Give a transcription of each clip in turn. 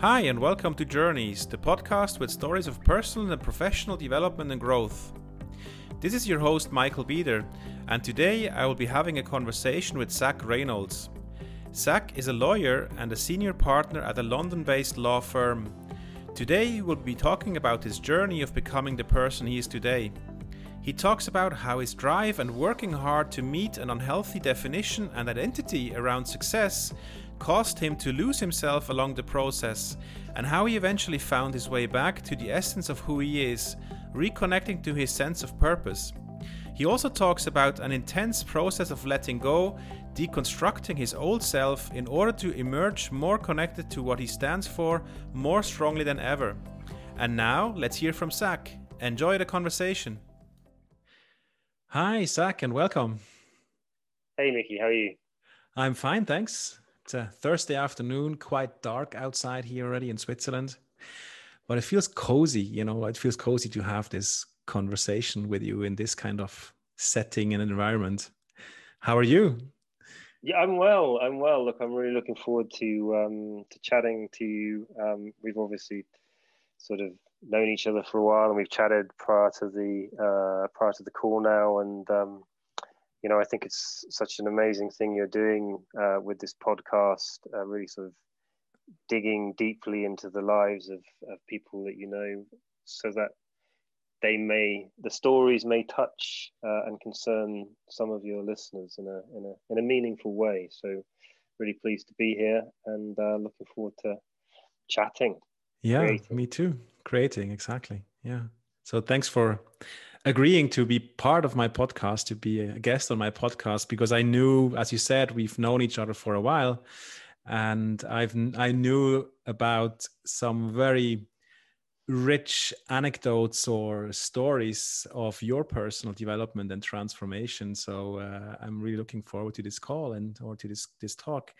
Hi, and welcome to Journeys, the podcast with stories of personal and professional development and growth. This is your host, Michael Bieder, and today I will be having a conversation with Zach Reynolds. Zach is a lawyer and a senior partner at a London based law firm. Today, we'll be talking about his journey of becoming the person he is today. He talks about how his drive and working hard to meet an unhealthy definition and identity around success caused him to lose himself along the process, and how he eventually found his way back to the essence of who he is, reconnecting to his sense of purpose. He also talks about an intense process of letting go, deconstructing his old self in order to emerge more connected to what he stands for more strongly than ever. And now, let's hear from Zach. Enjoy the conversation. Hi, Zach, and welcome. Hey, Mickey, how are you? I'm fine, thanks. It's a Thursday afternoon, quite dark outside here already in Switzerland, but it feels cozy. You know, it feels cozy to have this conversation with you in this kind of setting and environment. How are you? Yeah, I'm well. I'm well. Look, I'm really looking forward to um, to chatting to you. Um, we've obviously sort of known each other for a while, and we've chatted prior to the uh, prior to the call now, and um, you know, I think it's such an amazing thing you're doing uh, with this podcast, uh, really sort of digging deeply into the lives of, of people that you know so that they may the stories may touch uh, and concern some of your listeners in a in a in a meaningful way. So really pleased to be here and uh, looking forward to chatting. Yeah creating. me too. Creating exactly. Yeah. So thanks for agreeing to be part of my podcast, to be a guest on my podcast, because I knew, as you said, we've known each other for a while, and I've I knew about some very rich anecdotes or stories of your personal development and transformation. So uh, I'm really looking forward to this call and or to this this talk.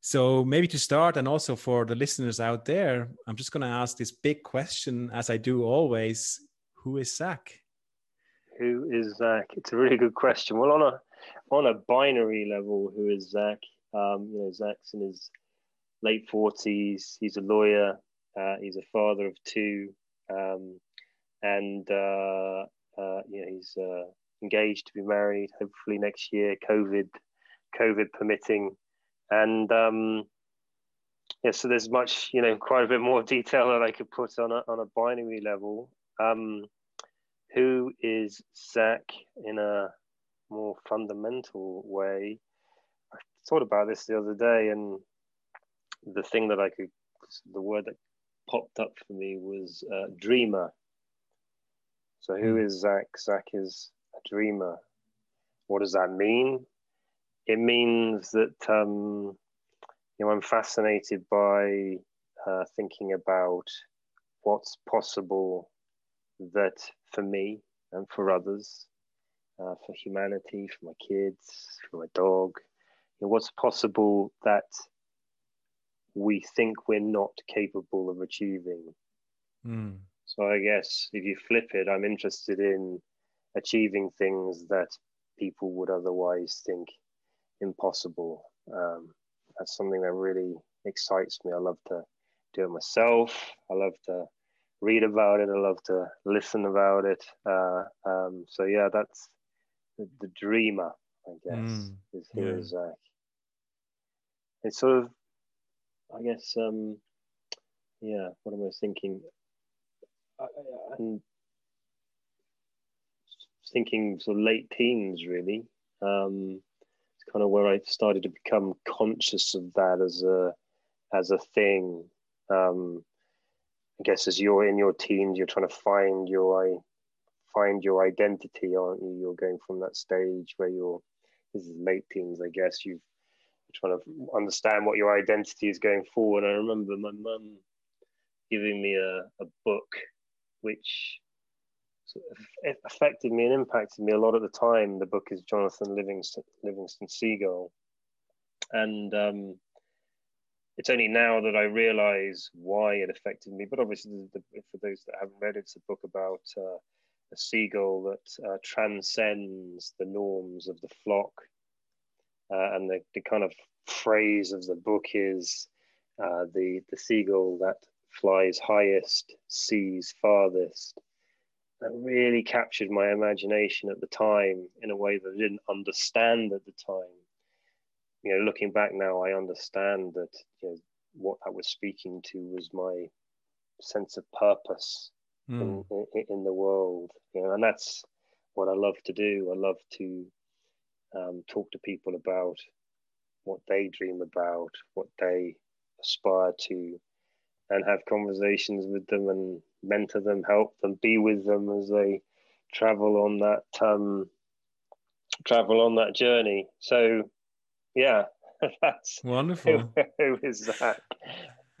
So maybe to start, and also for the listeners out there, I'm just going to ask this big question, as I do always: Who is Zach? Who is Zach? It's a really good question. Well, on a on a binary level, who is Zach? Um, you know, Zach's in his late forties. He's a lawyer. Uh, he's a father of two, um, and uh, uh, you know, he's uh, engaged to be married. Hopefully next year, COVID, COVID permitting, and um, yeah. So there's much, you know, quite a bit more detail that I could put on a on a binary level. Um, who is Zach in a more fundamental way? I thought about this the other day, and the thing that I could, the word that popped up for me was uh, dreamer. So, who hmm. Zach? Zach is a dreamer. What does that mean? It means that um, you know I'm fascinated by uh, thinking about what's possible that for me and for others, uh, for humanity, for my kids, for my dog, you know, what's possible that we think we're not capable of achieving. Mm. So I guess if you flip it, I'm interested in achieving things that people would otherwise think impossible. Um, that's something that really excites me. I love to do it myself. I love to read about it. I love to listen about it. Uh, um, so yeah, that's the, the, dreamer, I guess, mm, is here yeah. Zach. It's sort of, I guess, um, yeah. What am I thinking? I, I'm thinking sort of late teens, really. Um, it's kind of where I started to become conscious of that as a as a thing. Um, I guess as you're in your teens, you're trying to find your find your identity, aren't you? You're going from that stage where you're this is late teens, I guess. You've you're trying to understand what your identity is going forward. I remember my mum giving me a, a book which sort of affected me and impacted me a lot at the time. The book is Jonathan Livingston Livingston Seagull. And um, it's only now that I realize why it affected me. But obviously, the, for those that haven't read it, it's a book about uh, a seagull that uh, transcends the norms of the flock. Uh, and the, the kind of phrase of the book is uh, the the seagull that flies highest, sees farthest. That really captured my imagination at the time in a way that I didn't understand at the time. You know, looking back now, I understand that you know, what that was speaking to was my sense of purpose mm. in, in, in, the world. You know, and that's what I love to do. I love to um, talk to people about what they dream about, what they aspire to, and have conversations with them and mentor them, help them, be with them as they travel on that um, travel on that journey. So, yeah, that's wonderful. Who, who is that?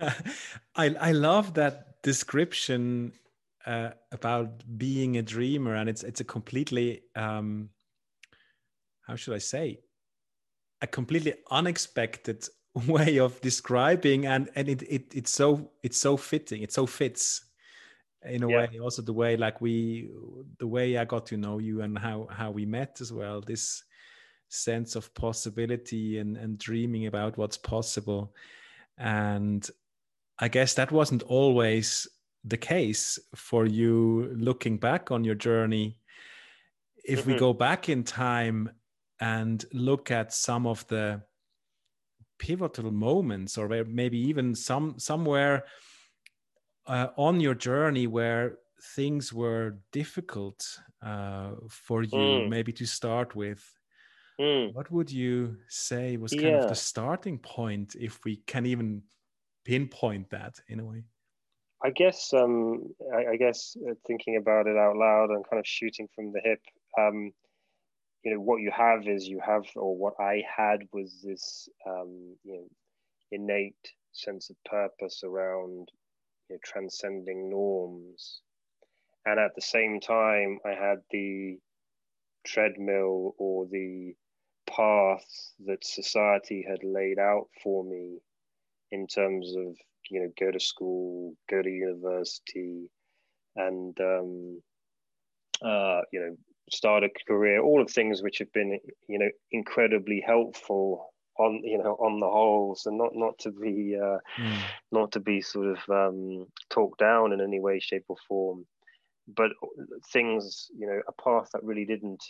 I I love that description uh, about being a dreamer, and it's it's a completely um, how should I say a completely unexpected way of describing and and it, it it's so it's so fitting it so fits in a yeah. way also the way like we the way i got to know you and how how we met as well this sense of possibility and and dreaming about what's possible and i guess that wasn't always the case for you looking back on your journey if mm-hmm. we go back in time and look at some of the pivotal moments or maybe even some somewhere uh, on your journey where things were difficult uh, for you mm. maybe to start with mm. what would you say was kind yeah. of the starting point if we can even pinpoint that in a way i guess um, I, I, guess uh, thinking about it out loud and kind of shooting from the hip um, you know what you have is you have or what i had was this um, you know innate sense of purpose around you know, transcending norms and at the same time i had the treadmill or the path that society had laid out for me in terms of you know go to school go to university and um, uh, you know start a career, all of things which have been, you know, incredibly helpful on, you know, on the whole. So not not to be uh, mm. not to be sort of um, talked down in any way, shape, or form, but things, you know, a path that really didn't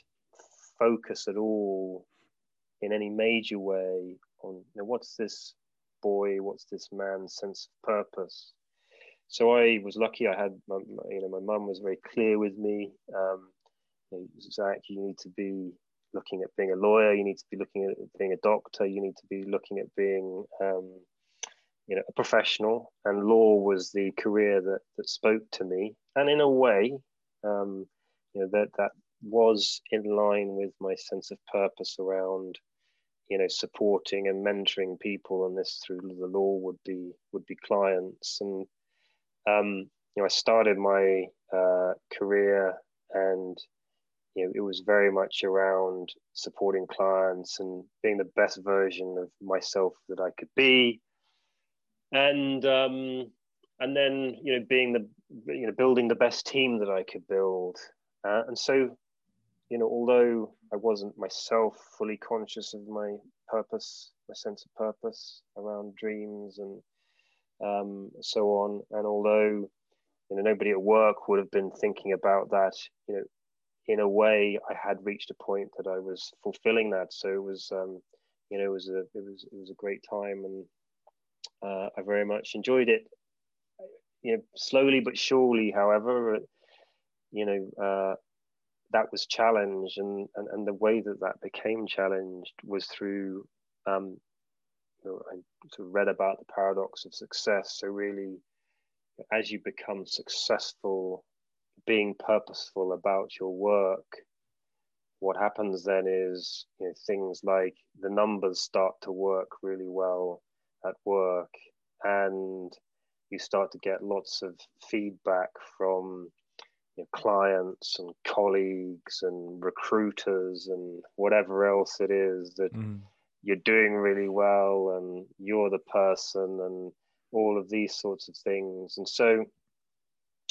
focus at all in any major way on, you know, what's this boy, what's this man's sense of purpose. So I was lucky. I had, my, you know, my mum was very clear with me. Um, Zach, you need to be looking at being a lawyer, you need to be looking at being a doctor, you need to be looking at being, um, you know, a professional. And law was the career that that spoke to me, and in a way, um, you know, that that was in line with my sense of purpose around, you know, supporting and mentoring people, and this through the law would be would be clients, and um, you know, I started my uh, career and you know, it was very much around supporting clients and being the best version of myself that I could be, and um, and then you know being the you know building the best team that I could build, uh, and so you know although I wasn't myself fully conscious of my purpose, my sense of purpose around dreams and um, so on, and although you know nobody at work would have been thinking about that, you know in a way, I had reached a point that I was fulfilling that. So it was, um, you know, it was a it was it was a great time, and uh, I very much enjoyed it. You know, slowly but surely, however, you know, uh, that was challenged, and, and and the way that that became challenged was through. Um, you know, I sort of read about the paradox of success. So really, as you become successful being purposeful about your work, what happens then is you know, things like the numbers start to work really well at work, and you start to get lots of feedback from your clients and colleagues and recruiters and whatever else it is that mm. you're doing really well and you're the person and all of these sorts of things. And so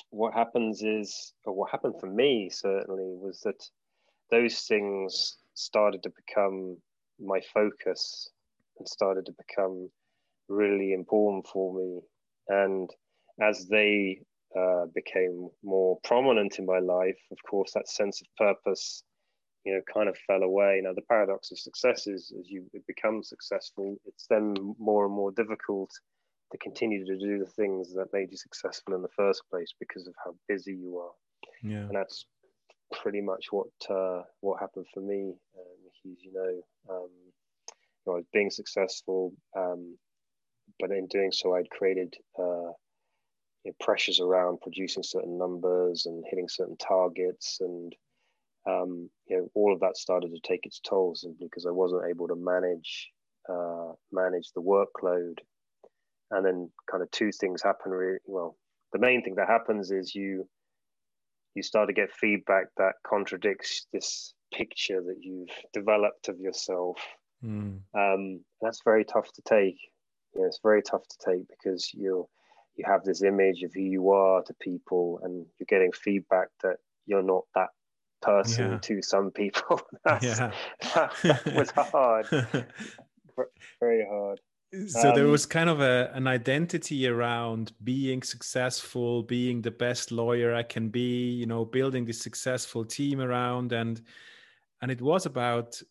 what happens is, or what happened for me certainly, was that those things started to become my focus and started to become really important for me. And as they uh, became more prominent in my life, of course, that sense of purpose, you know, kind of fell away. Now, the paradox of success is as you become successful, it's then more and more difficult to continue to do the things that made you successful in the first place because of how busy you are. Yeah. And that's pretty much what uh, what happened for me, uh, You know, um, you know, I was being successful, um, but in doing so, I'd created uh, you know, pressures around producing certain numbers and hitting certain targets, and um, you know, all of that started to take its toll simply because I wasn't able to manage uh, manage the workload. And then, kind of, two things happen. Really, well, the main thing that happens is you you start to get feedback that contradicts this picture that you've developed of yourself. Mm. Um, that's very tough to take. You know, it's very tough to take because you you have this image of who you are to people, and you're getting feedback that you're not that person yeah. to some people. yeah. that, that was hard, very hard so um, there was kind of a, an identity around being successful being the best lawyer i can be you know building this successful team around and and it was about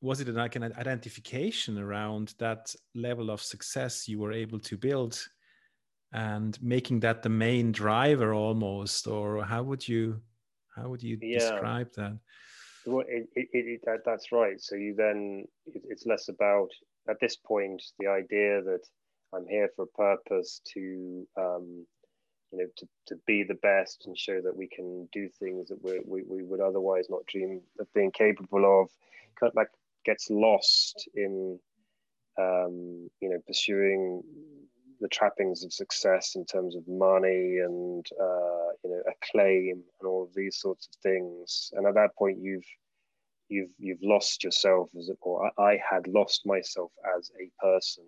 was it like an identification around that level of success you were able to build and making that the main driver almost or how would you how would you yeah. describe that? Well, it, it, it, that, that's right. So you then it's less about at this point, the idea that I'm here for a purpose to, um, you know, to, to be the best and show that we can do things that we, we, we would otherwise not dream of being capable of, kind of like gets lost in, um, you know, pursuing the trappings of success in terms of money and uh, you know acclaim and all of these sorts of things. And at that point, you've you've you've lost yourself as a or I, I had lost myself as a person.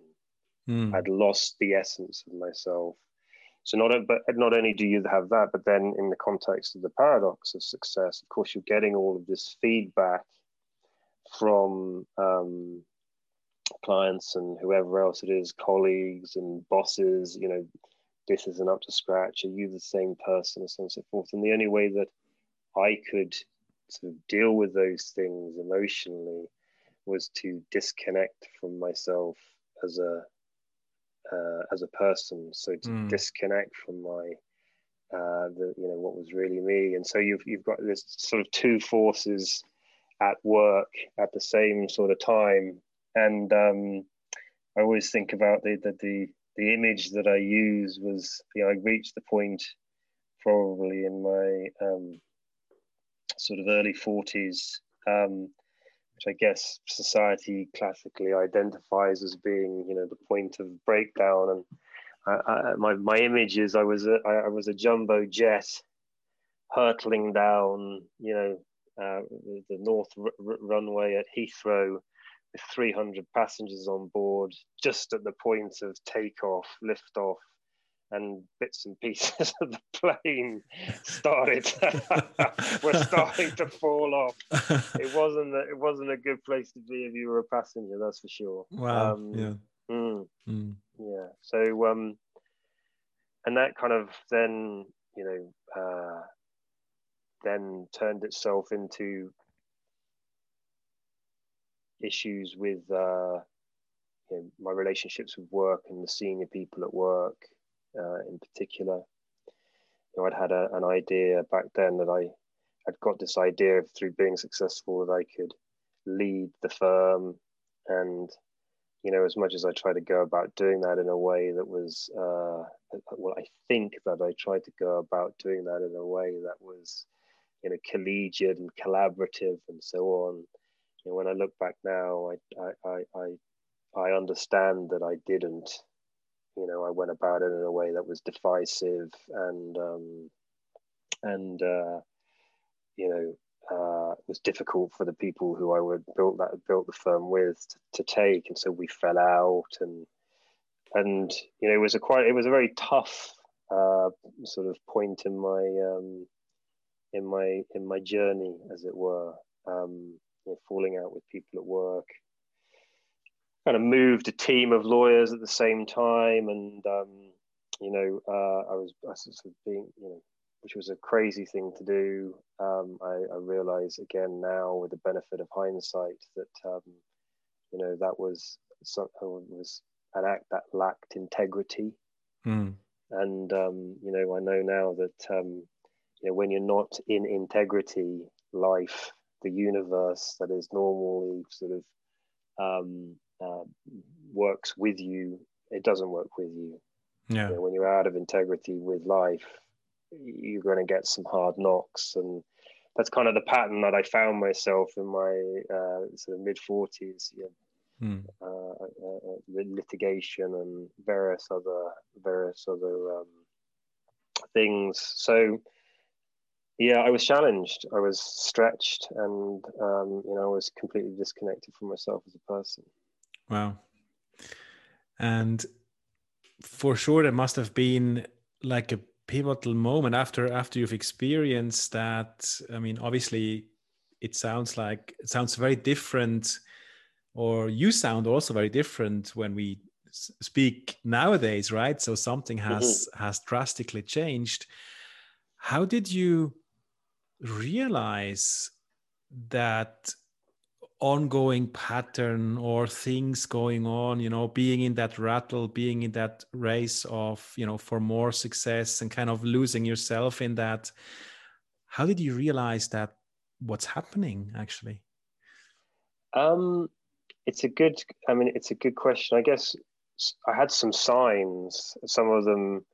Mm. I'd lost the essence of myself. So not but not only do you have that, but then in the context of the paradox of success, of course, you're getting all of this feedback from um, clients and whoever else it is, colleagues and bosses. You know, this isn't up to scratch. Are you the same person, and so on and so forth? And the only way that I could sort of deal with those things emotionally was to disconnect from myself as a uh, as a person. So to mm. disconnect from my uh, the you know what was really me. And so you've you've got this sort of two forces at work at the same sort of time. And um, I always think about the, the the the image that I use was you know I reached the point probably in my um, sort of early 40s, um, which I guess society classically identifies as being, you know, the point of breakdown. And I, I, my, my image is I was a, I, I was a jumbo jet hurtling down, you know, uh, the, north r- runway at Heathrow 300 passengers on board, just at the point of takeoff, liftoff, and bits and pieces of the plane started were starting to fall off. It wasn't a, it wasn't a good place to be if you were a passenger, that's for sure. Wow. Um, yeah. Mm, mm. Yeah. So um, and that kind of then you know uh, then turned itself into issues with uh, you know, my relationships with work and the senior people at work uh, in particular. You know, I'd had a, an idea back then that I had got this idea of through being successful that I could lead the firm and you know as much as i tried to go about doing that in a way that was uh, well i think that i tried to go about doing that in a way that was you know collegiate and collaborative and so on you know when i look back now i i i i, understand that i didn't. You know, I went about it in a way that was divisive and um, and uh, you know uh, was difficult for the people who I would built that built the firm with to, to, take, and so we fell out and and you know it was a quite it was a very tough uh, sort of point in my um, in my in my journey, as it were, um, you know, falling out with people at work kind of moved a team of lawyers at the same time, and um, you know, uh, I was I sort of being, you know, which was a crazy thing to do. Um, I, I realize again now, with the benefit of hindsight, that um, you know that was some, was an act that lacked integrity. Mm. And um, you know, I know now that um, you know when you're not in integrity, life, the universe that is normally sort of um, uh, works with you, it doesn't work with you. Yeah. You know, when you're out of integrity with life, you're going to get some hard knocks, and that's kind of the pattern that I found myself in my uh, sort of mid 40s. You know, Hmm. uh, uh, litigation and various other various other um, things. So yeah, I was challenged. I was stretched, and um, you know, I was completely disconnected from myself as a person. Wow. And for sure, there must have been like a pivotal moment after after you've experienced that. I mean, obviously, it sounds like it sounds very different or you sound also very different when we speak nowadays right so something has mm-hmm. has drastically changed how did you realize that ongoing pattern or things going on you know being in that rattle being in that race of you know for more success and kind of losing yourself in that how did you realize that what's happening actually um it's a good. I mean, it's a good question. I guess I had some signs. Some of them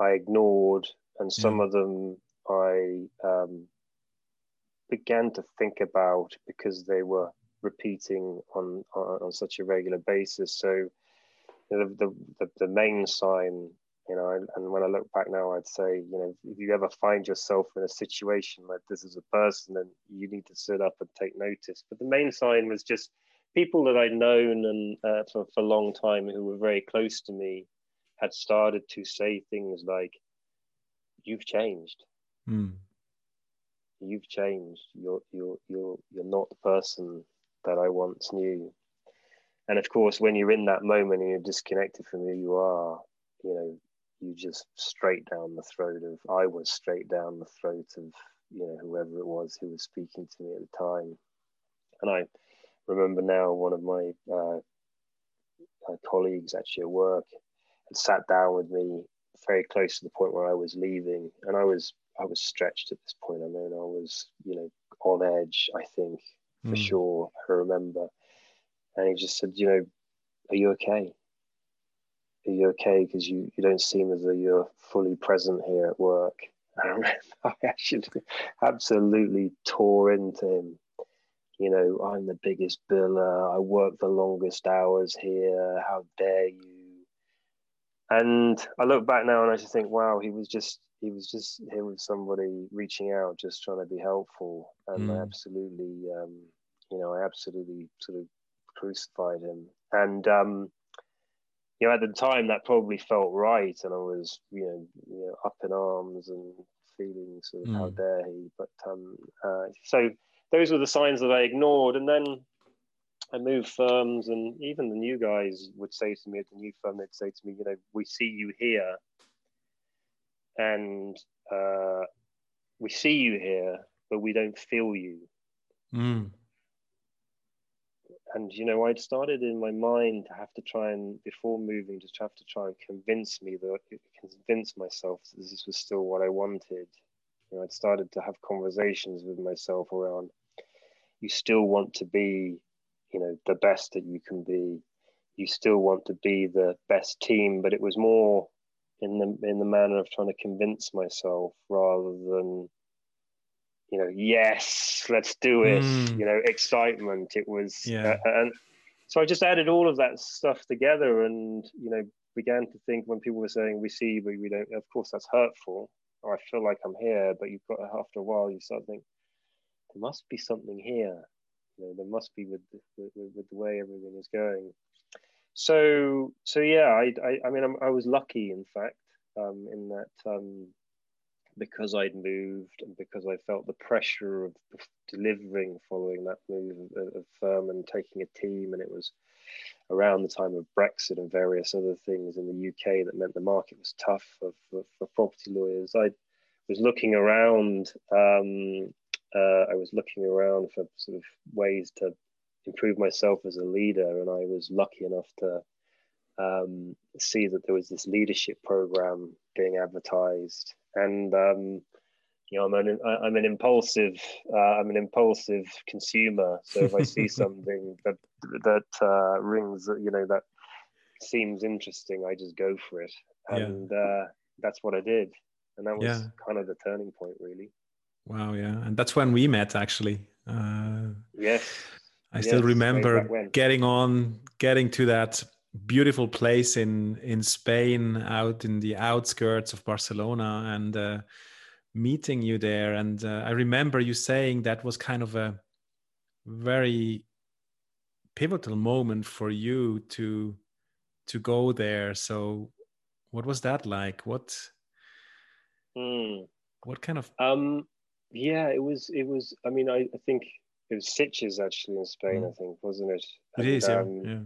I ignored, and some mm. of them I um, began to think about because they were repeating on on, on such a regular basis. So know, the, the the main sign, you know, and when I look back now, I'd say, you know, if you ever find yourself in a situation like this as a person, then you need to sit up and take notice. But the main sign was just people that I'd known and uh, for, for a long time who were very close to me had started to say things like, "You've changed. Mm. You've changed. You're you're you're you're not the person that I once knew." And of course, when you're in that moment and you're disconnected from who you are, you know, you just straight down the throat of. I was straight down the throat of you know whoever it was who was speaking to me at the time, and I remember now one of my uh, colleagues actually at work had sat down with me very close to the point where I was leaving, and I was I was stretched at this point. I mean, I was you know on edge. I think for mm. sure. I remember, and he just said, you know, are you okay? Are you okay? Because you you don't seem as though you're fully present here at work. I actually absolutely tore into him you know, I'm the biggest biller, I work the longest hours here, how dare you? And I look back now and I just think, wow, he was just he was just here with somebody reaching out, just trying to be helpful. And mm. I absolutely um, you know, I absolutely sort of crucified him. And um, you know, at the time that probably felt right and I was, you know, you know up in arms and feeling sort of mm. how dare he. But um uh, so those were the signs that I ignored. And then I moved firms, and even the new guys would say to me at the new firm, they'd say to me, you know, we see you here, and uh, we see you here, but we don't feel you. Mm. And you know, I'd started in my mind to have to try and before moving, just have to try and convince me that convince myself that this was still what I wanted. You know, I'd started to have conversations with myself around you still want to be, you know, the best that you can be. You still want to be the best team, but it was more in the in the manner of trying to convince myself rather than, you know, yes, let's do it. Mm. You know, excitement. It was, yeah. Uh, and so I just added all of that stuff together, and you know, began to think when people were saying we see but we don't. Of course, that's hurtful. Or I feel like I'm here, but you've got after a while you start thinking there must be something here. You know, there must be with with, with the way everything is going. So, so yeah, I, I, I mean, I'm, i was lucky, in fact, um, in that um, because I'd moved and because I felt the pressure of, delivering following that move of, of firm and taking a team, and it was around the time of Brexit and various other things in the UK that meant the market was tough for, for, for property lawyers. I was looking around. Um, uh, I was looking around for sort of ways to improve myself as a leader, and I was lucky enough to um, see that there was this leadership program being advertised, and um, you know, I'm an I'm an impulsive uh, I'm an impulsive consumer. So if I see something that that uh, rings, you know, that seems interesting, I just go for it, and yeah. uh, that's what I did, and that was yeah. kind of the turning point, really. Wow, yeah, and that's when we met, actually. Uh, yes, I yes, still remember getting on, getting to that beautiful place in in Spain, out in the outskirts of Barcelona, and uh, meeting you there. And uh, I remember you saying that was kind of a very pivotal moment for you to to go there. So, what was that like? What mm. what kind of? Um, yeah, it was. It was. I mean, I, I think it was Sitges actually in Spain. Mm. I think wasn't it? It and, is. Um, yeah.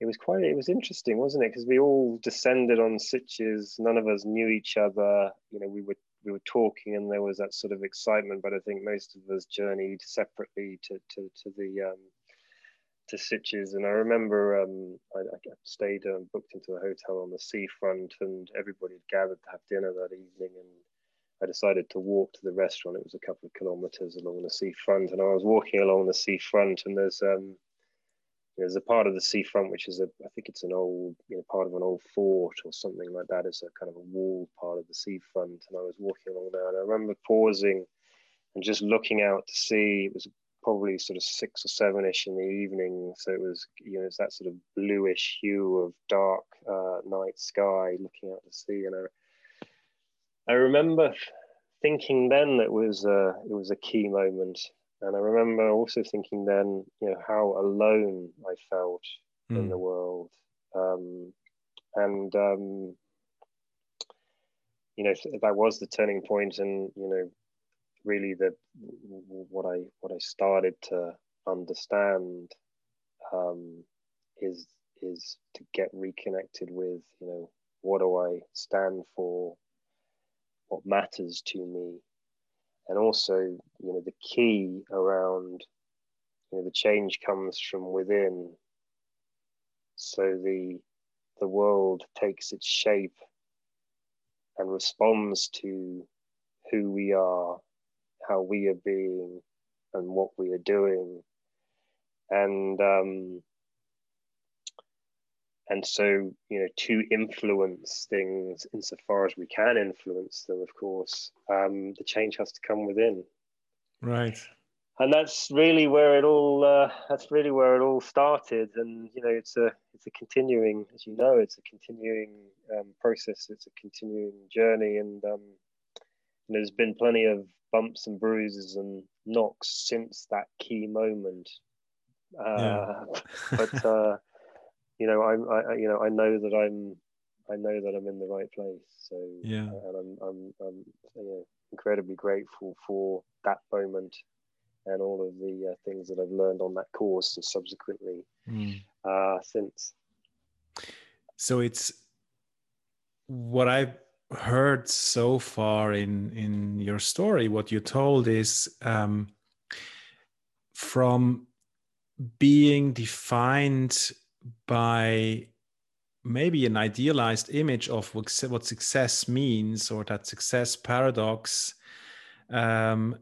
It was quite. It was interesting, wasn't it? Because we all descended on Sitges. None of us knew each other. You know, we were we were talking and there was that sort of excitement, but I think most of us journeyed separately to, to, to the um, to Sitges. And I remember um, I, I, stayed um, booked into a hotel on the seafront, and everybody had gathered to have dinner that evening. And I decided to walk to the restaurant. It was a couple of kilometers along the seafront, and I was walking along the seafront, and there's um, there's a part of the seafront which is a I think it's an old you know part of an old fort or something like that. It's a kind of a walled part of the seafront, and I was walking along there, and I remember pausing and just looking out to see. It was probably sort of six or seven ish in the evening, so it was you know it's that sort of bluish hue of dark uh, night sky, looking out to sea, and I I remember thinking then that was a, it was a key moment and I remember also thinking then, you know, how alone I felt mm. in the hmm. world. Um, and, um, you know, that was the turning point and, you know, really the, what I, what I started to understand um, is, is to get reconnected with, you know, what do I stand for? What matters to me? and also you know the key around you know the change comes from within so the the world takes its shape and responds to who we are how we are being and what we are doing and um, and so you know to influence things insofar as we can influence them of course um, the change has to come within. Right. And that's really where it all uh, that's really where it all started. And you know it's a it's a continuing as you know it's a continuing um, process. It's a continuing journey. And um, there's been plenty of bumps and bruises and knocks since that key moment. Uh, yeah. but uh, you know, I'm, I, you know, I know that I'm, I know that I'm in the right place. So yeah, and I'm, I'm, I'm you know, incredibly grateful for that moment and all of the uh, things that I've learned on that course and subsequently mm. uh, since. So it's what I've heard so far in in your story. What you told is um, from being defined by maybe an idealized image of what success means or that success paradox um,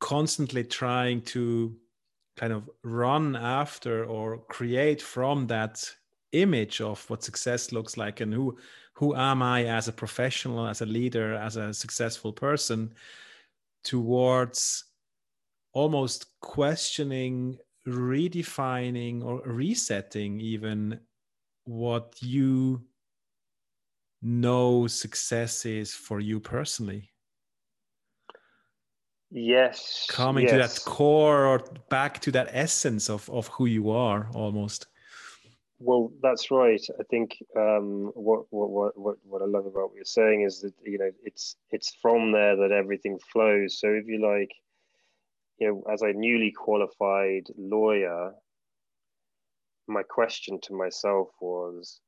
constantly trying to kind of run after or create from that image of what success looks like and who who am i as a professional as a leader as a successful person towards almost questioning redefining or resetting even what you know success is for you personally? Yes coming yes. to that core or back to that essence of, of who you are almost. Well that's right. I think um, what, what what what i love about what you're saying is that you know it's it's from there that everything flows. So if you like you know, as a newly qualified lawyer, my question to myself was,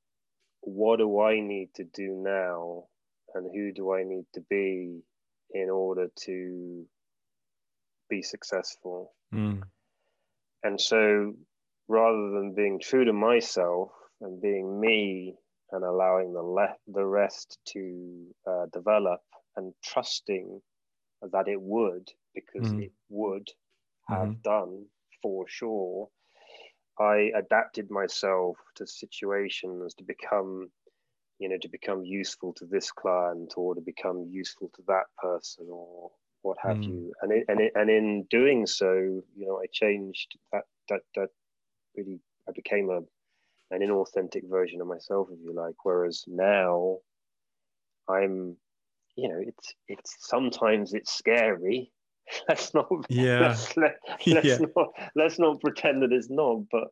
what do I need to do now, and who do I need to be in order to be successful? Mm. And so, rather than being true to myself and being me and allowing the the rest to uh, develop and trusting that it would because Mm. it would have Mhm. done for sure i adapted myself to situations to become you know to become useful to this client or to become useful to that person or what have Mm. you and it, and it, and in doing so you know i changed that that that really i became a an inauthentic version of myself if you like whereas now i'm you know it's it's sometimes it's scary let's not Yeah. let's, let, let's Yeah. not let's not pretend that it's not but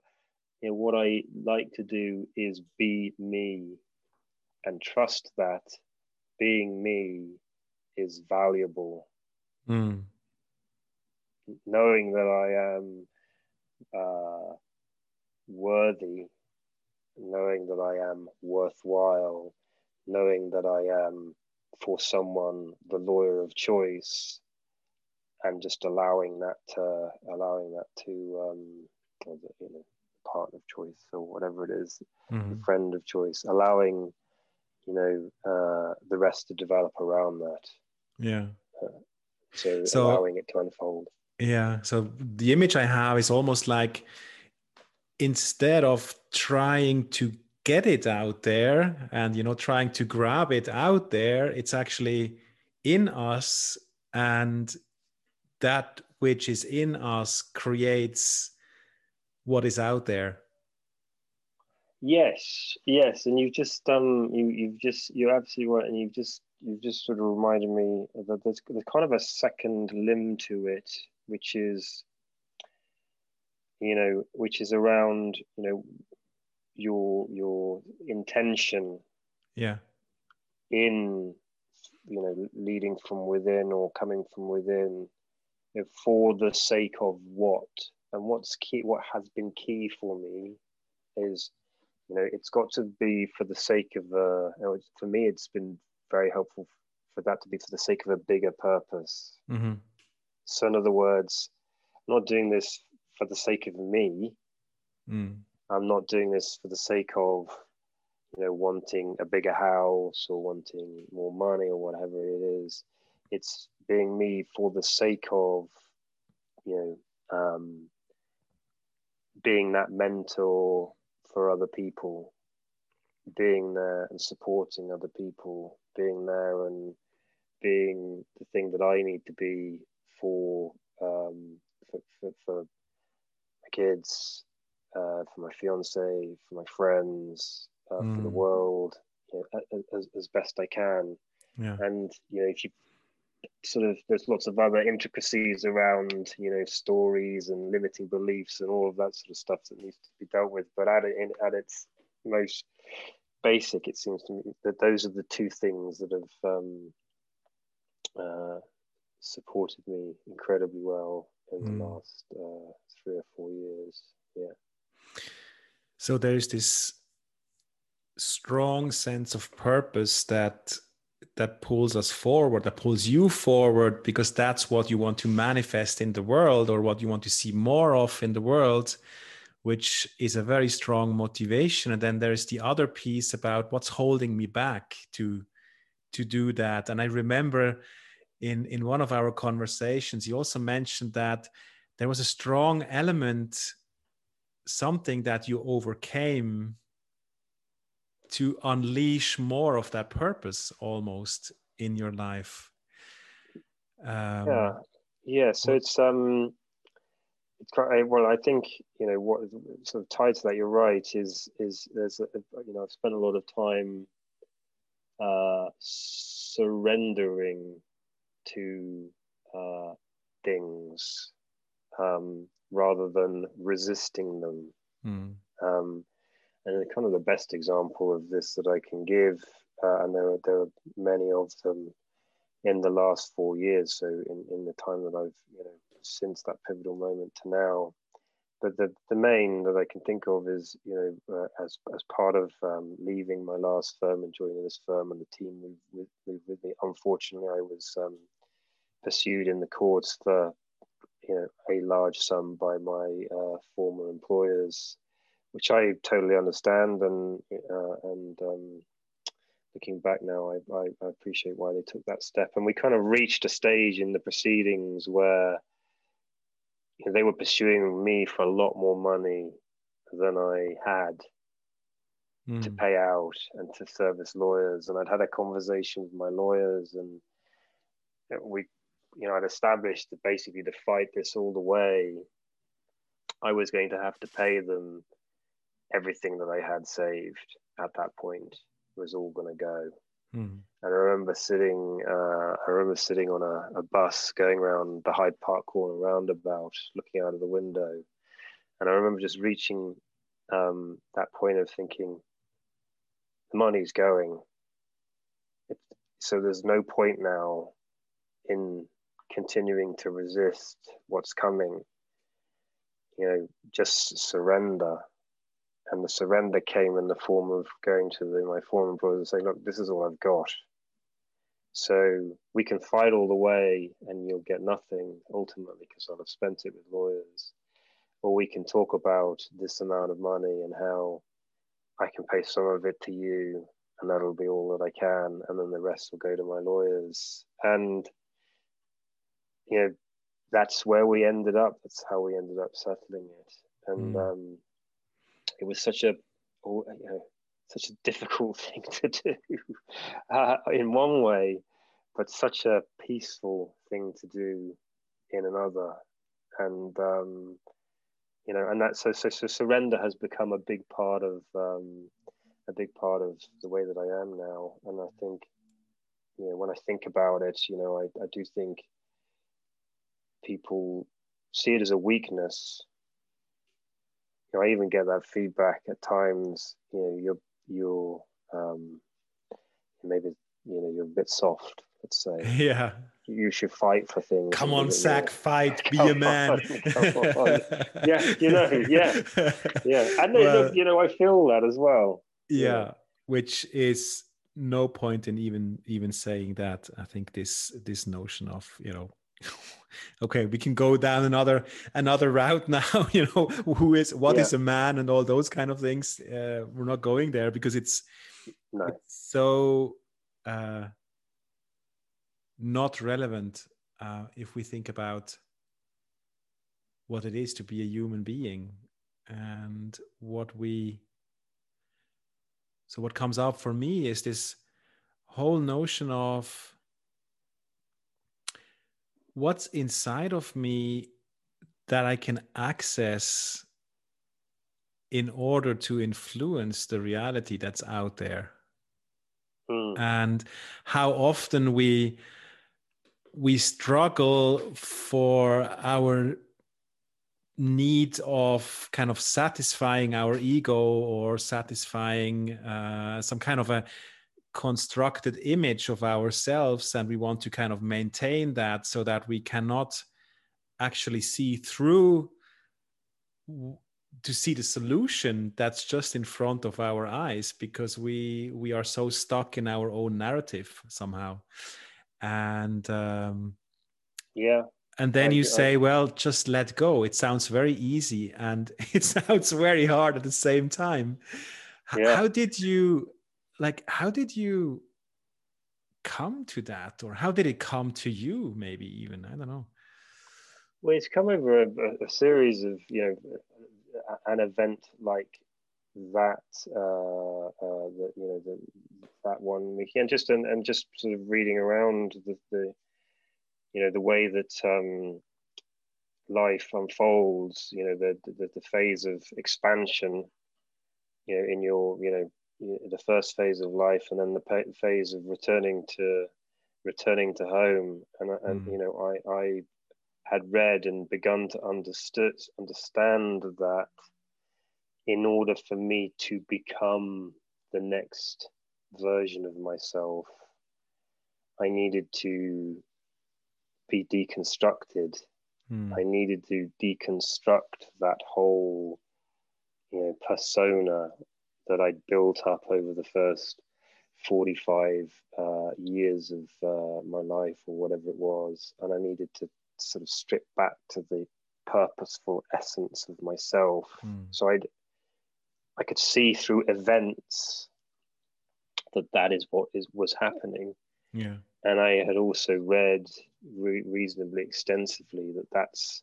you know what i like to do is be me and trust that being me is valuable Mm. knowing that i am uh, worthy knowing that i am worthwhile knowing that i am for someone the lawyer of choice and just allowing that uh, allowing that to um, you know partner of choice or whatever it is Mhm. friend of choice allowing you know uh, the rest to develop around that Yeah. so, So- allowing it to unfold Yeah. So the image I have is almost like instead of trying to get it out there and you know trying to grab it out there, it's actually in us and that which is in us creates what is out there. Yes, yes, and you've just um you you've just you're absolutely right, and you've just you've just sort of reminded me that there's there's kind of a second limb to it, which is you know which is around you know your your intention Yeah. in you know leading from within or coming from within you know, for the sake of what and what's key what has been key for me is you know it's got to be for the sake of uh you know, for me it's been very helpful for that to be for the sake of a bigger purpose. Hmm so in other words i'm not doing this for the sake of me. Mm. i'm not doing this for the sake of you know wanting a bigger house or wanting more money or whatever it is. It's being me for the sake of you know um, being that mentor for other people being there and supporting other people being there and being the thing that i need to be for um, for, for, for my kids uh, for my fiance for my friends uh, for the Mm. world you know, as, as best i can Yeah. and you know if you sort of there's lots of other intricacies around you know stories and limiting beliefs and all of that sort of stuff that needs to be dealt with. But at it at its most basic it seems to me that those are the two things that have um, uh, supported me incredibly well in Mm. the last uh, three or four years. Yeah. So there's this strong sense of purpose that that pulls us forward, that pulls you forward because that's what you want to manifest in the world or what you want to see more of in the world, which is a very strong motivation. And then there's the other piece about what's holding me back to to do that. And I remember in in one of our conversations, you also mentioned that there was a strong element something that you overcame to unleash more of that purpose almost in your life. Um, yeah. Yeah so it's um it's quite well i think you know what sort of tied to that you're right is is there's a, you know i've spent a lot of time uh surrendering to uh things um rather than resisting them. Mm, um and kind of the best example of this that i can give uh, and there are there are many of them in the last four years. So in, in the time that I've, you know, since that pivotal moment to now, but the, the main that I can think of is, you know, uh, as as part of um, leaving my last firm and joining this firm and the team moved with, moved with me. Unfortunately, I was um, pursued in the courts for, you know, a large sum by my uh, former employers, which I totally understand and uh, and um, looking back now, I, I, I appreciate why they took that step. And we kind of reached a stage in the proceedings where you know, they were pursuing me for a lot more money than I had mm. to hmm. pay out and to service lawyers. And I'd had a conversation with my lawyers, and we, you know, I'd established that basically to fight this all the way, I was going to have to pay them everything that I had saved at that point was all going to go. Mm. And I remember sitting, uh, I remember sitting on a, a, bus going around the Hyde Park Corner roundabout, looking out of the window, and I remember just reaching um, that point of thinking, the money's going. It, so there's no point now in continuing to resist what's coming. You know, just surrender and the surrender came in the form of going to the, my former employers and saying, look, this is all I've got. So we can fight all the way and you'll get nothing ultimately because I'll have spent it with lawyers. Or we can talk about this amount of money and how I can pay some of it to you and that'll be all that I can. And then the rest will go to my lawyers. And, you know, that's where we ended up. That's how we ended up settling it. And, mm. um, it was such a you know, such a difficult thing to do uh, in one way, but such a peaceful thing to do in another. And um, you know, and that so, so so surrender has become a big part of um, a big part of the way that I am now. And I think, you know, when I think about it, you know, I, I do think people see it as a weakness know, I even get that feedback at times. You know, you're you're um, maybe you know you're a bit soft. Let's say. Yeah. You should fight for things. Come on, Zach, fight, be a man. yeah, you know, yeah, yeah. And well, look, you know, I feel that as well. Yeah, yeah, which is no point in even even saying that. I think this this notion of you know okay we can go down another another route now you know who is what yeah. is a man and all those kind of things uh, we're not going there because it's, no. it's so uh, not relevant uh, if we think about what it is to be a human being and what we so what comes up for me is this whole notion of what's inside of me that I can access in order to influence the reality that's out there. Mm. And how often we we struggle for our need of kind of satisfying our ego or satisfying uh, some kind of a constructed image of ourselves and we want to kind of maintain that so that we cannot actually see through to see the solution that's just in front of our eyes because we we are so stuck in our own narrative somehow. And um yeah. and then I, you say well just let go. It sounds very easy and it sounds very hard at the same time. Yeah. how did you like how did you come to that? Or how did it come to you maybe even? I don't know. Well it's come over a, a series of you know an event like that uh, uh the, you know the, that one weekend just and, and just sort of reading around the, the you know the way that um life unfolds you know the, the the phase of expansion you know in your you know the first phase of life and then the phase of returning to returning to home and, and mm. you know I, I had read and begun to understood understand that in order for me to become the next version of myself I needed to be deconstructed Hmm. I needed to deconstruct that whole, you know, persona that I'd built up over the first 45 uh, years of uh, my life or whatever it was. And I needed to sort of strip back to the purposeful essence of myself. Mm. So I'd, I could see through events that that is what is was happening. Yeah. And I had also read re- reasonably extensively that that's,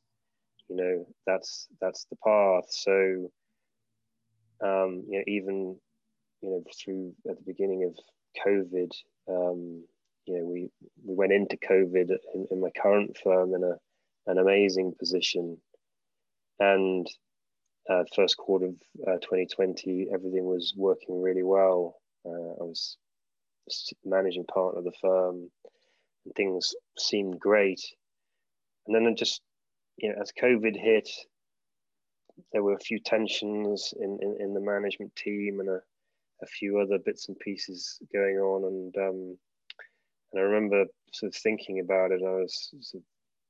you know, that's that's the path. So, um, you know, even you know, through at the beginning of COVID, um, you know, we we went into COVID in, in, my current firm in a an amazing position, and uh, first quarter of uh, 2020, everything was working really well. Uh, I was managing partner of the firm, and things seemed great. And then it just, you know, as COVID hit, there were a few tensions in, in, in the management team and a a few other bits and pieces going on, and um, and I remember sort of thinking about it. I was sort of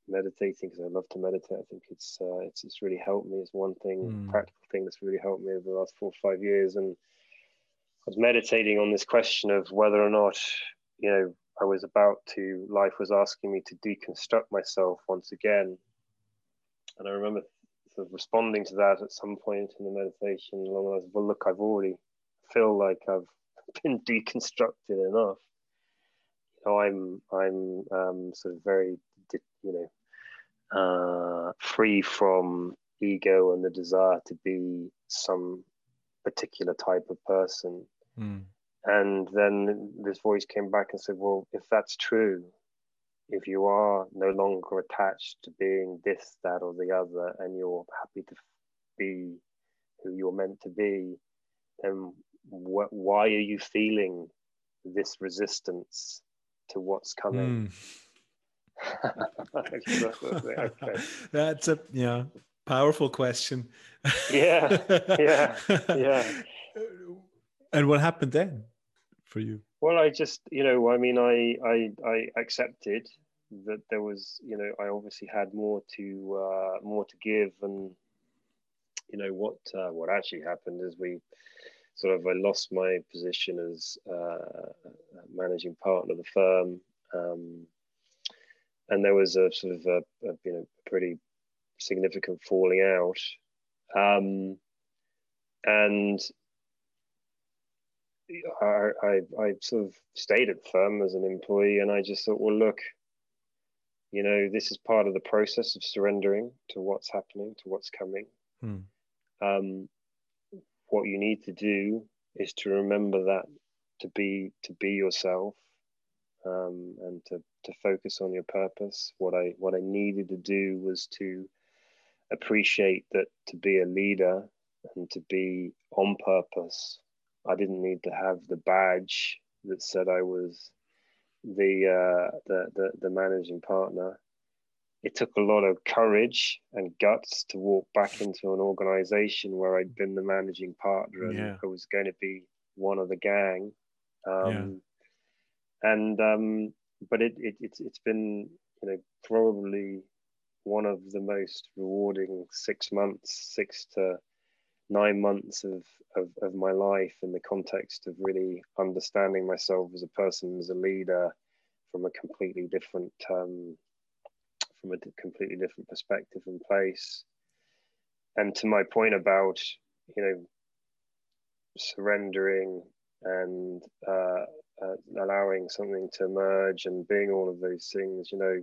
meditating because I love to meditate. I think it's uh, it's it's really helped me. It's one thing, mm. practical thing that's really helped me over the last four or five years, and I was meditating on this question of whether or not you know I was about to life was asking me to deconstruct myself once again, and I remember sort of responding to that at some point in the meditation along as well look I've already feel like I've been deconstructed enough. You know, I'm I'm um, sort of very you know uh, free from ego and the desire to be some particular type of person. Mm. And then this voice came back and said, "Well, if that's true, if you are no longer attached to being this, that, or the other, and you're happy to be who you're meant to be, then wh- why are you feeling this resistance to what's coming? Mm. okay. That's a yeah powerful question. yeah, yeah, yeah. And what happened then for you? Well, I just you know I mean I I I accepted that there was you know I obviously had more to uh, more to give and you know what uh, what actually happened is we sort of I lost my position as uh, managing partner of the firm, um, and there was a sort of a, a, you know pretty significant falling out, um, and I, I, I sort of stayed at the firm as an employee, and I just thought, well, look, you know, this is part of the process of surrendering to what's happening, to what's coming. Hmm. Um, what you need to do is to remember that to be to be yourself um, and to, to focus on your purpose what i what i needed to do was to appreciate that to be a leader and to be on purpose i didn't need to have the badge that said i was the uh, the, the the managing partner it took a lot of courage and guts to walk back into an organization where I'd been the managing partner and yeah. I was going to be one of the gang. Um, yeah. And um, but it, it it's it's been you know probably one of the most rewarding six months, six to nine months of, of, of my life in the context of really understanding myself as a person, as a leader, from a completely different um, from a completely different perspective and place. And to my point about, you know, surrendering and uh, uh, allowing something to emerge and being all of those things, you know,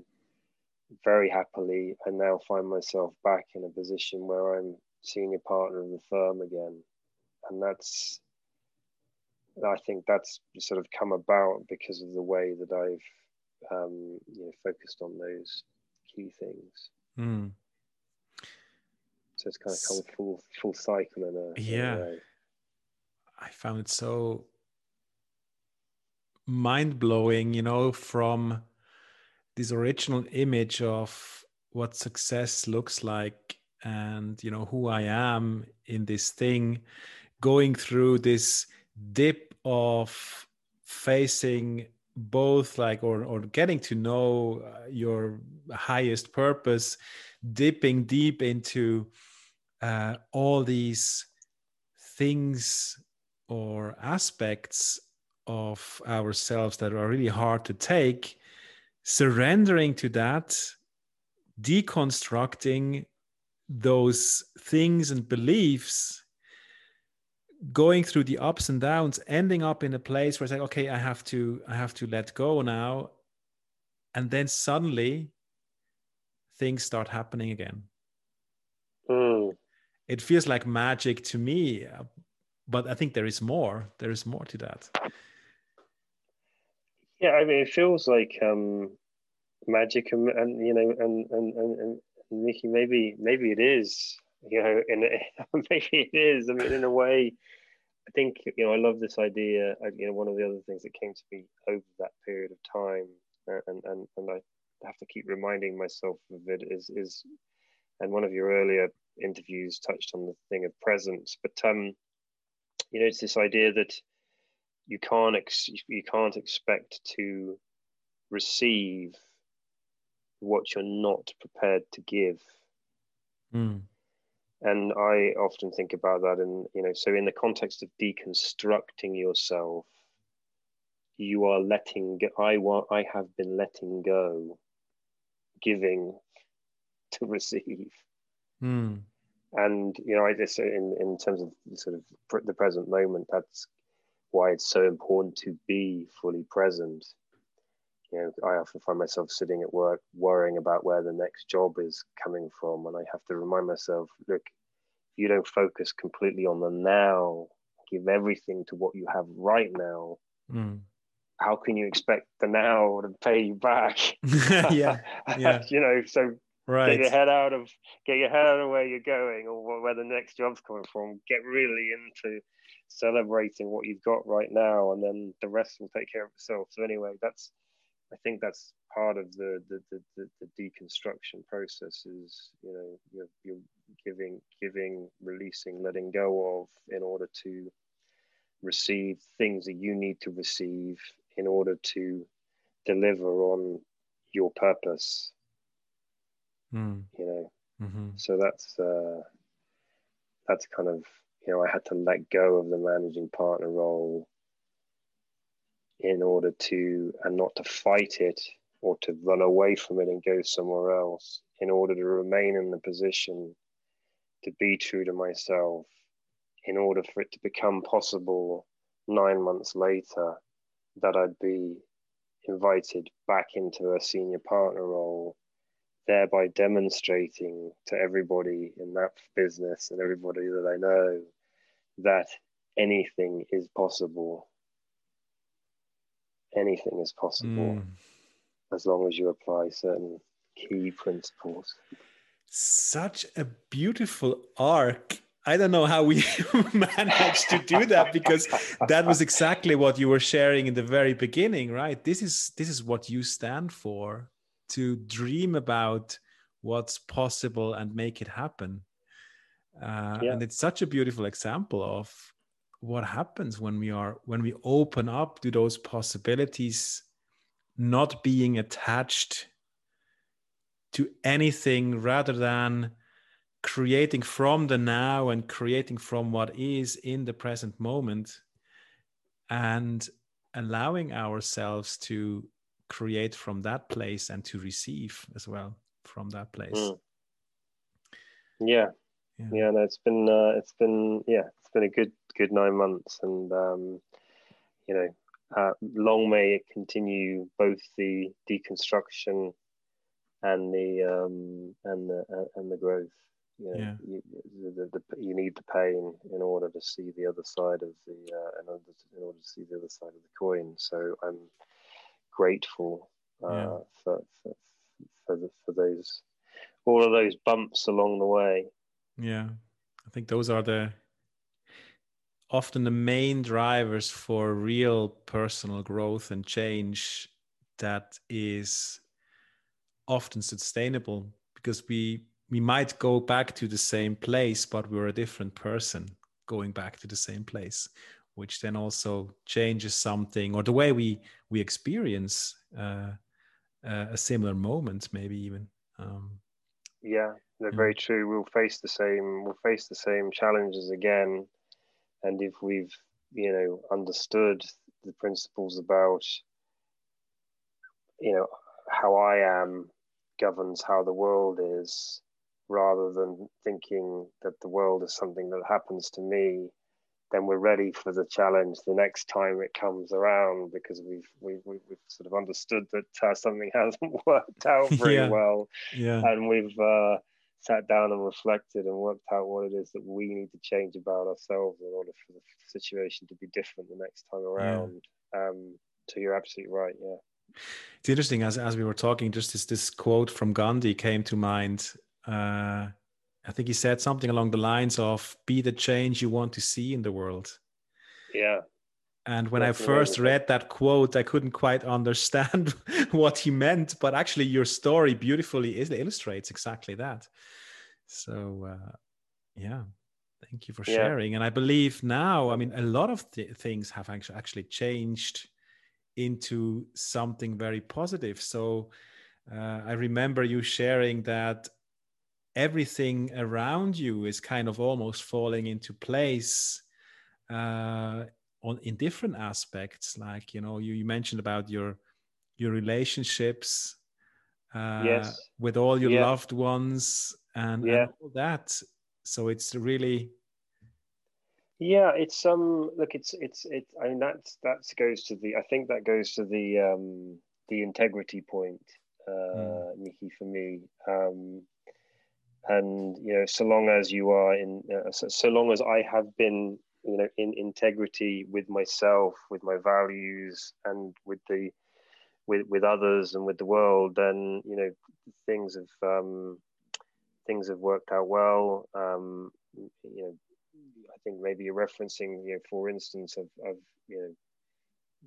very happily, I now find myself back in a position where I'm senior partner of the firm again. And that's, I think that's sort of come about because of the way that I've, um, you know, focused on those key things. Mm. So it's kind of come full full cycle in a yeah. In a I found it so mind blowing, you know, from this original image of what success looks like and you know who I am in this thing, going through this dip of facing both like or or getting to know uh, your highest purpose dipping deep into uh, all these things or aspects of ourselves that are really hard to take, surrendering to that, deconstructing those things and beliefs going through the ups and downs ending up in a place where it's like okay i have to i have to let go now. And then suddenly things start happening again. Mm. it feels like magic to me but i think there is more there is more to that. Yeah i mean it feels like um magic and, and you know and and and, and Maybe maybe it is you know in maybe it is. I mean in a way i think you know i love this idea you know one of the other things that came to me over that period of time and and and i have to keep reminding myself of it is is and one of your earlier interviews touched on the thing of presence but um you know it's this idea that you can't ex- you can't expect to receive what you're not prepared to give mm. and i often think about that and you know so in the context of deconstructing yourself you are letting go i want i have been letting go giving to receive mm. and you know i just in in terms of sort of the present moment that's why it's so important to be fully present you know i often find myself sitting at work worrying about where the next job is coming from and i have to remind myself look if you don't focus completely on the now give everything to what you have right now mm how can you expect the now to pay you back? yeah, yeah. you know, so right. get your head out of get your head out of where you're going or where the next job's coming from. Get really into celebrating what you've got right now, and then the rest will take care of itself. So anyway, that's I think that's part of the the, the, the, the deconstruction process is you know you're, you're giving giving releasing letting go of in order to receive things that you need to receive in order to deliver on your purpose. Mm. You know, mm-hmm. so that's uh, that's kind of you know I had to let go of the managing partner role in order to and not to fight it or to run away from it and go somewhere else in order to remain in the position to be true to myself in order for it to become possible nine months later that I'd be invited back into a senior partner role, thereby demonstrating to everybody in that business and everybody that I know that anything is possible. Anything is possible mm. as long as you apply certain key principles. Such a beautiful arc I don't know how we managed to do that because that was exactly what you were sharing in the very beginning, right? This is this is what you stand for to dream about what's possible and make it happen. Uh, yeah. And it's such a beautiful example of what happens when we are when we open up to those possibilities, not being attached to anything rather than creating from the now and creating from what is in the present moment and allowing ourselves to create from that place and to receive as well from that place mm. yeah. yeah yeah no it's been uh, it's been yeah it's been a good good nine months and um you know uh, long may it continue both the deconstruction and the um and the uh, and the growth you know, yeah. you, the, the, you need the pain in order to see the other side of the uh, in, order to, in order to see the other side of the coin. So I'm grateful uh, yeah. for, for for, the, for those all of those bumps along the way. Yeah, I think those are the often the main drivers for real personal growth and change that is often sustainable because we we might go back to the same place, but we're a different person going back to the same place, which then also changes something or the way we we experience uh, uh, a similar moment, maybe even. Um, Yeah, they're very true. We'll face the same. We'll face the same challenges again, and if we've you know understood the principles about you know how I am governs how the world is, rather than thinking that the world is something that happens to me then we're ready for the challenge the next time it comes around because we've we've, we've sort of understood that uh, something hasn't worked out very yeah. well yeah and we've uh, sat down and reflected and worked out what it is that we need to change about ourselves in order for the situation to be different the next time around yeah. um, so you're absolutely right yeah it's interesting as, as we were talking just this, this quote from gandhi came to mind uh, I think he said something along the lines of "Be the change you want to see in the world." Yeah. And when That's I first amazing. read that quote, I couldn't quite understand what he meant, but actually, your story beautifully illustrates exactly that. So, uh, yeah, thank you for yeah. sharing. And I believe now, I mean, a lot of th- things have actually actually changed into something very positive. So, uh, I remember you sharing that everything around you is kind of almost falling into place uh, on in different aspects. Like you know, you, you mentioned about your your relationships uh, yes. with all your yeah. loved ones and, yeah. and all that. So it's really yeah, it's um look, it's it's it. I mean that that goes to the. I think that goes to the um the integrity point, uh, mm. Mickey, for me. Um, and you know so long as you are in uh, so, so, long as i have been you know in integrity with myself with my values and with the with with others and with the world then you know things have um things have worked out well um you know i think maybe you're referencing you know for instance i've, I've you know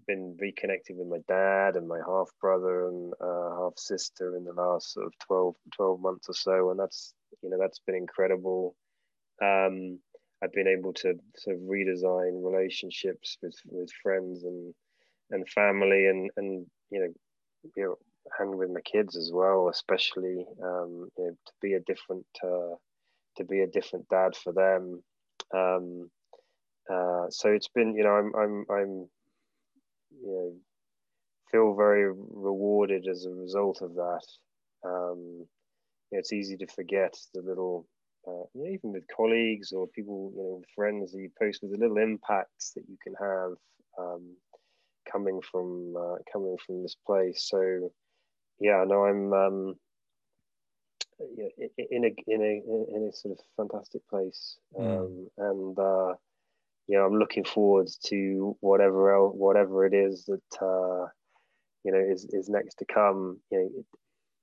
been reconnected with my dad and my half brother and uh, half sister in the last sort of 12, 12 months or so. And that's, you know, that's been incredible. Um, I've been able to sort of redesign relationships with, with friends and, and family and, and, you know, you know, and with my kids as well, especially, um, you know, to be a different, uh, to be a different dad for them. Um, uh, so it's been, you know, I'm, I'm, I'm, you know feel very rewarded as a result of that. Um, it's easy to forget the little, uh, you know, even with colleagues or people, you know, friends that you post with the little impacts that you can have um, coming from uh, coming from this place. So, yeah, no, I'm um, in a in a in a sort of fantastic place, mm. and. Uh, you know, I'm looking forward to whatever else, whatever it is that uh, you know is is next to come. You know, it,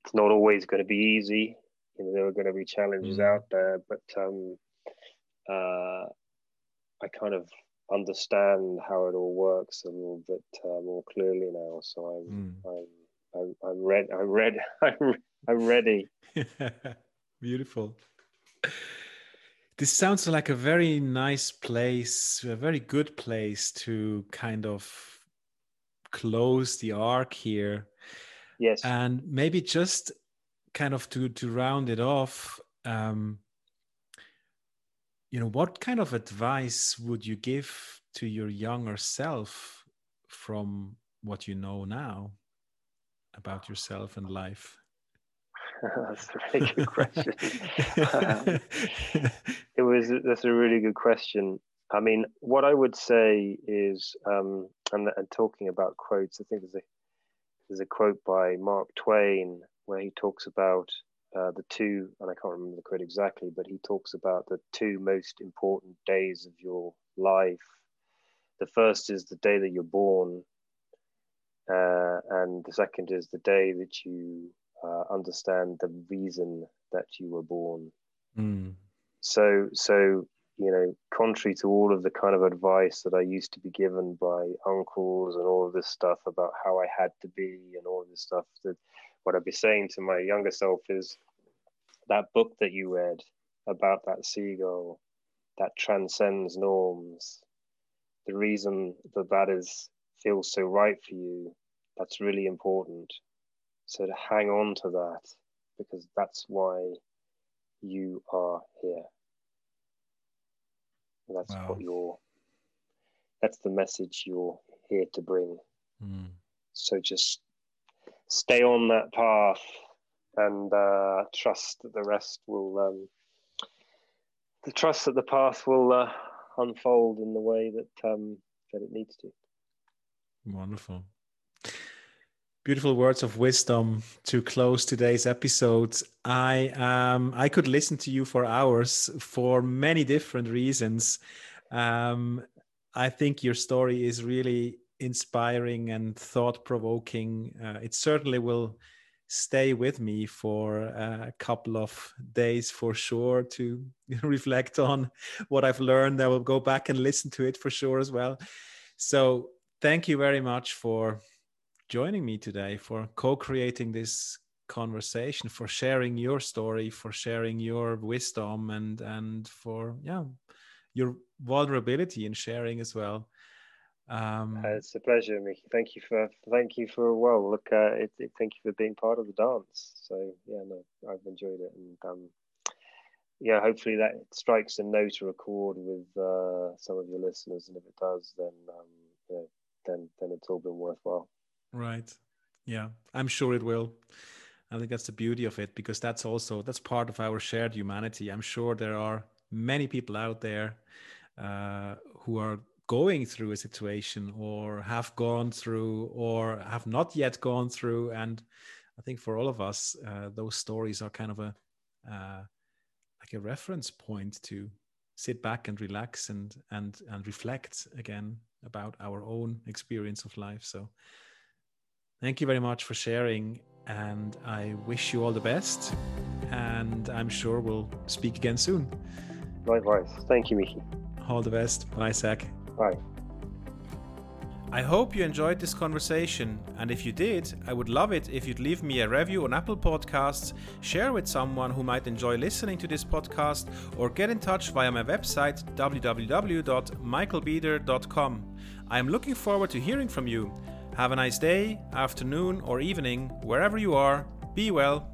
it's not always going to be easy. You know, there are going to be challenges mm. out there, but um, uh, I kind of understand how it all works a little bit uh, more clearly now. So I'm mm. I'm I'm, I'm ready. I'm ready. I'm, I'm ready. Beautiful. This sounds like a very nice place, a very good place to kind of close the arc here. Yes. And maybe just kind of to to round it off, um, you know, what kind of advice would you give to your younger self from what you know now about yourself and life? that's a really good question. um, it was that's a really good question. I mean, what I would say is, um, and, and talking about quotes, I think there's a there's a quote by Mark Twain where he talks about uh, the two, and I can't remember the quote exactly, but he talks about the two most important days of your life. The first is the day that you're born, uh, and the second is the day that you uh, understand the reason that you were born. Mm. So, so you know, contrary to all of the kind of advice that I used to be given by uncles and all of this stuff about how I had to be and all of this stuff, that what I'd be saying to my younger self is that book that you read about that seagull that transcends norms. The reason that that is feels so right for you, that's really important. So to hang on to that, because that's why you are here. That's wow. what you're, that's the message you're here to bring. Mm. So just stay on that path and uh, trust that the rest will, um, the trust that the path will uh, unfold in the way that um, that it needs to. Wonderful. Beautiful words of wisdom to close today's episode. I um I could listen to you for hours for many different reasons. Um, I think your story is really inspiring and thought provoking. Uh, it certainly will stay with me for a couple of days for sure to reflect on what I've learned. I will go back and listen to it for sure as well. So, thank you very much for joining me today, for co creating this conversation, for sharing your story, for sharing your wisdom, and, and for, yeah, your vulnerability in sharing as well. Um, uh, it's a pleasure, Mickey. Thank you for thank you for well. Look, uh, it, it, thank you for being part of the dance. So yeah, no, I've enjoyed it, and um, yeah, hopefully that strikes a note or a chord with uh, some of your listeners, and if it does, then um, yeah, then then it's all been worthwhile. Right. Yeah, I'm sure it will. I think that's the beauty of it because that's also that's part of our shared humanity. I'm sure there are many people out there uh, who are going through a situation or have gone through or have not yet gone through. And i think for all of us uh, those stories are kind of a uh, like a reference point to sit back and relax and and and reflect again about our own experience of life. So thank you very much for sharing and i wish you all the best and i'm sure we'll speak again soon. Likewise. Thank you Mickey. all the best. Bye zach Bye. I hope you enjoyed this conversation, and if you did, I would love it if you'd leave me a review on Apple Podcasts, share with someone who might enjoy listening to this podcast, or get in touch via my website www.michaelbeeder.com. I am looking forward to hearing from you. Have a nice day, afternoon, or evening, wherever you are. Be well.